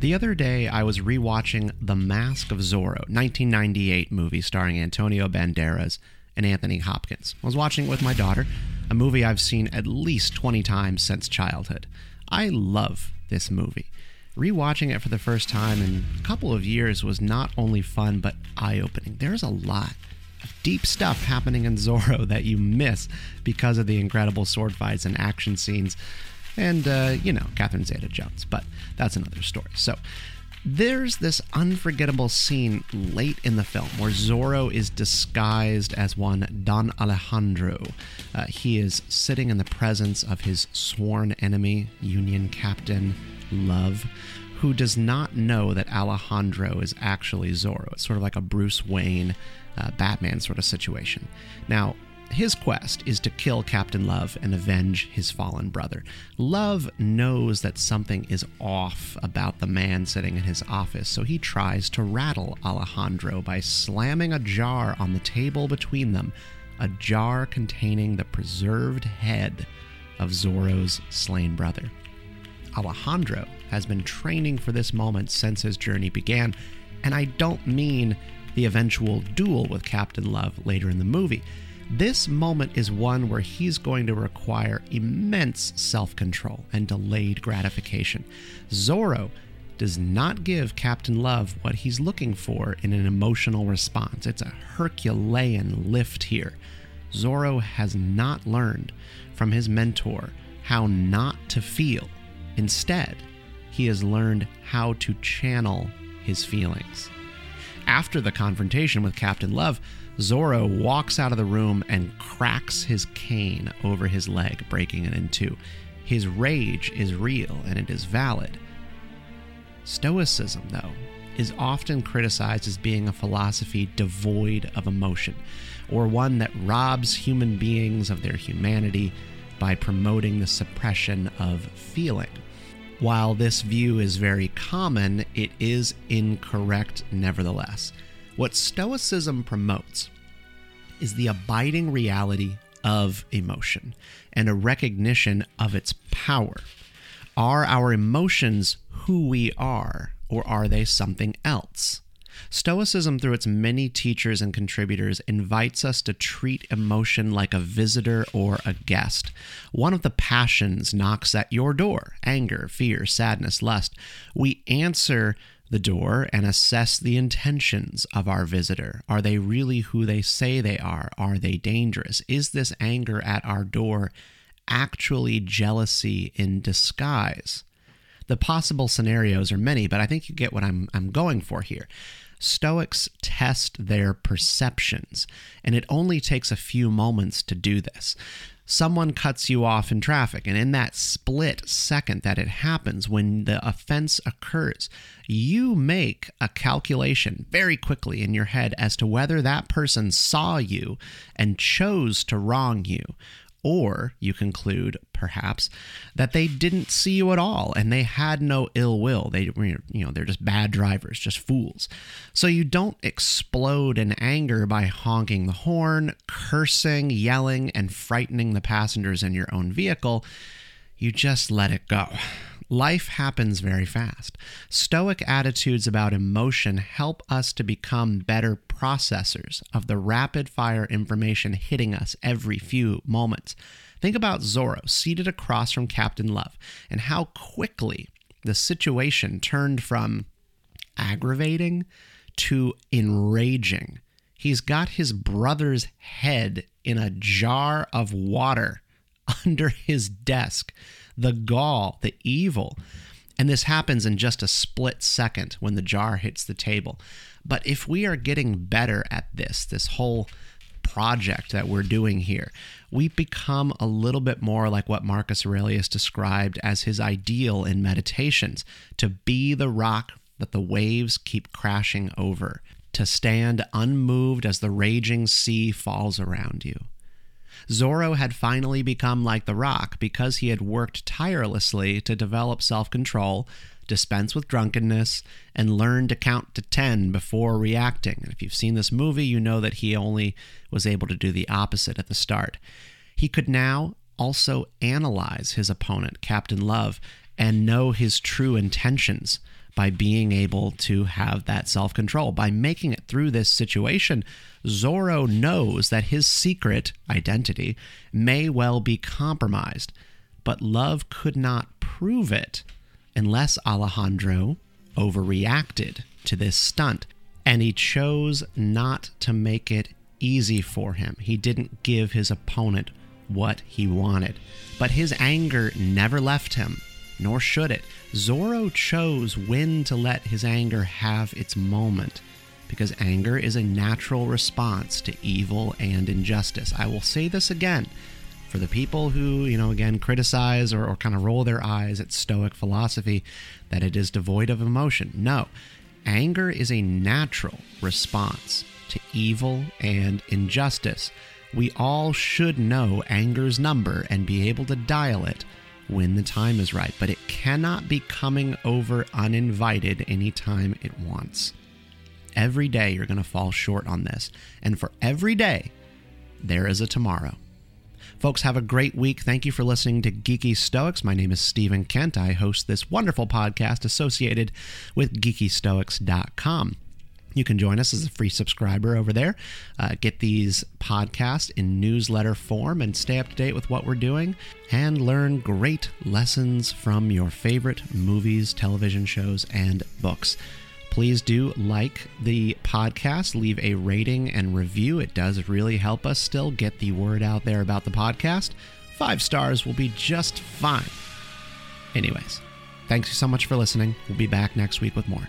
The other day, I was rewatching The Mask of Zorro, 1998 movie starring Antonio Banderas and Anthony Hopkins. I was watching it with my daughter, a movie I've seen at least 20 times since childhood. I love this movie. Rewatching it for the first time in a couple of years was not only fun, but eye opening. There's a lot of deep stuff happening in Zorro that you miss because of the incredible sword fights and action scenes and, uh, you know, Catherine Zeta Jones. But that's another story. So there's this unforgettable scene late in the film where Zorro is disguised as one Don Alejandro. Uh, he is sitting in the presence of his sworn enemy, Union Captain Love, who does not know that Alejandro is actually Zorro. It's sort of like a Bruce Wayne, uh, Batman sort of situation. Now, his quest is to kill Captain Love and avenge his fallen brother. Love knows that something is off about the man sitting in his office, so he tries to rattle Alejandro by slamming a jar on the table between them, a jar containing the preserved head of Zorro's slain brother. Alejandro has been training for this moment since his journey began, and I don't mean the eventual duel with Captain Love later in the movie. This moment is one where he's going to require immense self control and delayed gratification. Zorro does not give Captain Love what he's looking for in an emotional response. It's a Herculean lift here. Zorro has not learned from his mentor how not to feel. Instead, he has learned how to channel his feelings. After the confrontation with Captain Love, Zorro walks out of the room and cracks his cane over his leg, breaking it in two. His rage is real and it is valid. Stoicism, though, is often criticized as being a philosophy devoid of emotion, or one that robs human beings of their humanity by promoting the suppression of feeling. While this view is very common, it is incorrect nevertheless. What Stoicism promotes is the abiding reality of emotion and a recognition of its power. Are our emotions who we are, or are they something else? Stoicism, through its many teachers and contributors, invites us to treat emotion like a visitor or a guest. One of the passions knocks at your door anger, fear, sadness, lust. We answer the door and assess the intentions of our visitor. Are they really who they say they are? Are they dangerous? Is this anger at our door actually jealousy in disguise? The possible scenarios are many, but I think you get what I'm, I'm going for here. Stoics test their perceptions, and it only takes a few moments to do this someone cuts you off in traffic. And in that split second that it happens, when the offense occurs, you make a calculation very quickly in your head as to whether that person saw you and chose to wrong you or you conclude, perhaps, that they didn't see you at all and they had no ill will. They, you know, they're just bad drivers, just fools. So you don't explode in anger by honking the horn, cursing, yelling, and frightening the passengers in your own vehicle. You just let it go. Life happens very fast. Stoic attitudes about emotion help us to become better processors of the rapid fire information hitting us every few moments. Think about Zorro seated across from Captain Love and how quickly the situation turned from aggravating to enraging. He's got his brother's head in a jar of water under his desk the gall, the evil. And this happens in just a split second when the jar hits the table. But if we are getting better at this, this whole project that we're doing here, we become a little bit more like what Marcus Aurelius described as his ideal in meditations to be the rock that the waves keep crashing over, to stand unmoved as the raging sea falls around you. Zorro had finally become like The Rock because he had worked tirelessly to develop self control, dispense with drunkenness, and learn to count to 10 before reacting. And if you've seen this movie, you know that he only was able to do the opposite at the start. He could now also analyze his opponent, Captain Love, and know his true intentions by being able to have that self control. By making it through this situation, Zorro knows that his secret identity may well be compromised, but love could not prove it unless Alejandro overreacted to this stunt. And he chose not to make it easy for him. He didn't give his opponent what he wanted. But his anger never left him, nor should it. Zorro chose when to let his anger have its moment because anger is a natural response to evil and injustice. I will say this again for the people who, you know, again, criticize or, or kind of roll their eyes at Stoic philosophy that it is devoid of emotion. No, anger is a natural response to evil and injustice. We all should know anger's number and be able to dial it when the time is right, but it cannot be coming over uninvited anytime it wants. Every day you're going to fall short on this, and for every day, there is a tomorrow. Folks, have a great week. Thank you for listening to Geeky Stoics. My name is Stephen Kent. I host this wonderful podcast associated with geekystoics.com. You can join us as a free subscriber over there. Uh, get these podcasts in newsletter form and stay up to date with what we're doing and learn great lessons from your favorite movies, television shows, and books. Please do like the podcast, leave a rating and review. It does really help us still get the word out there about the podcast. Five stars will be just fine. Anyways, thanks so much for listening. We'll be back next week with more.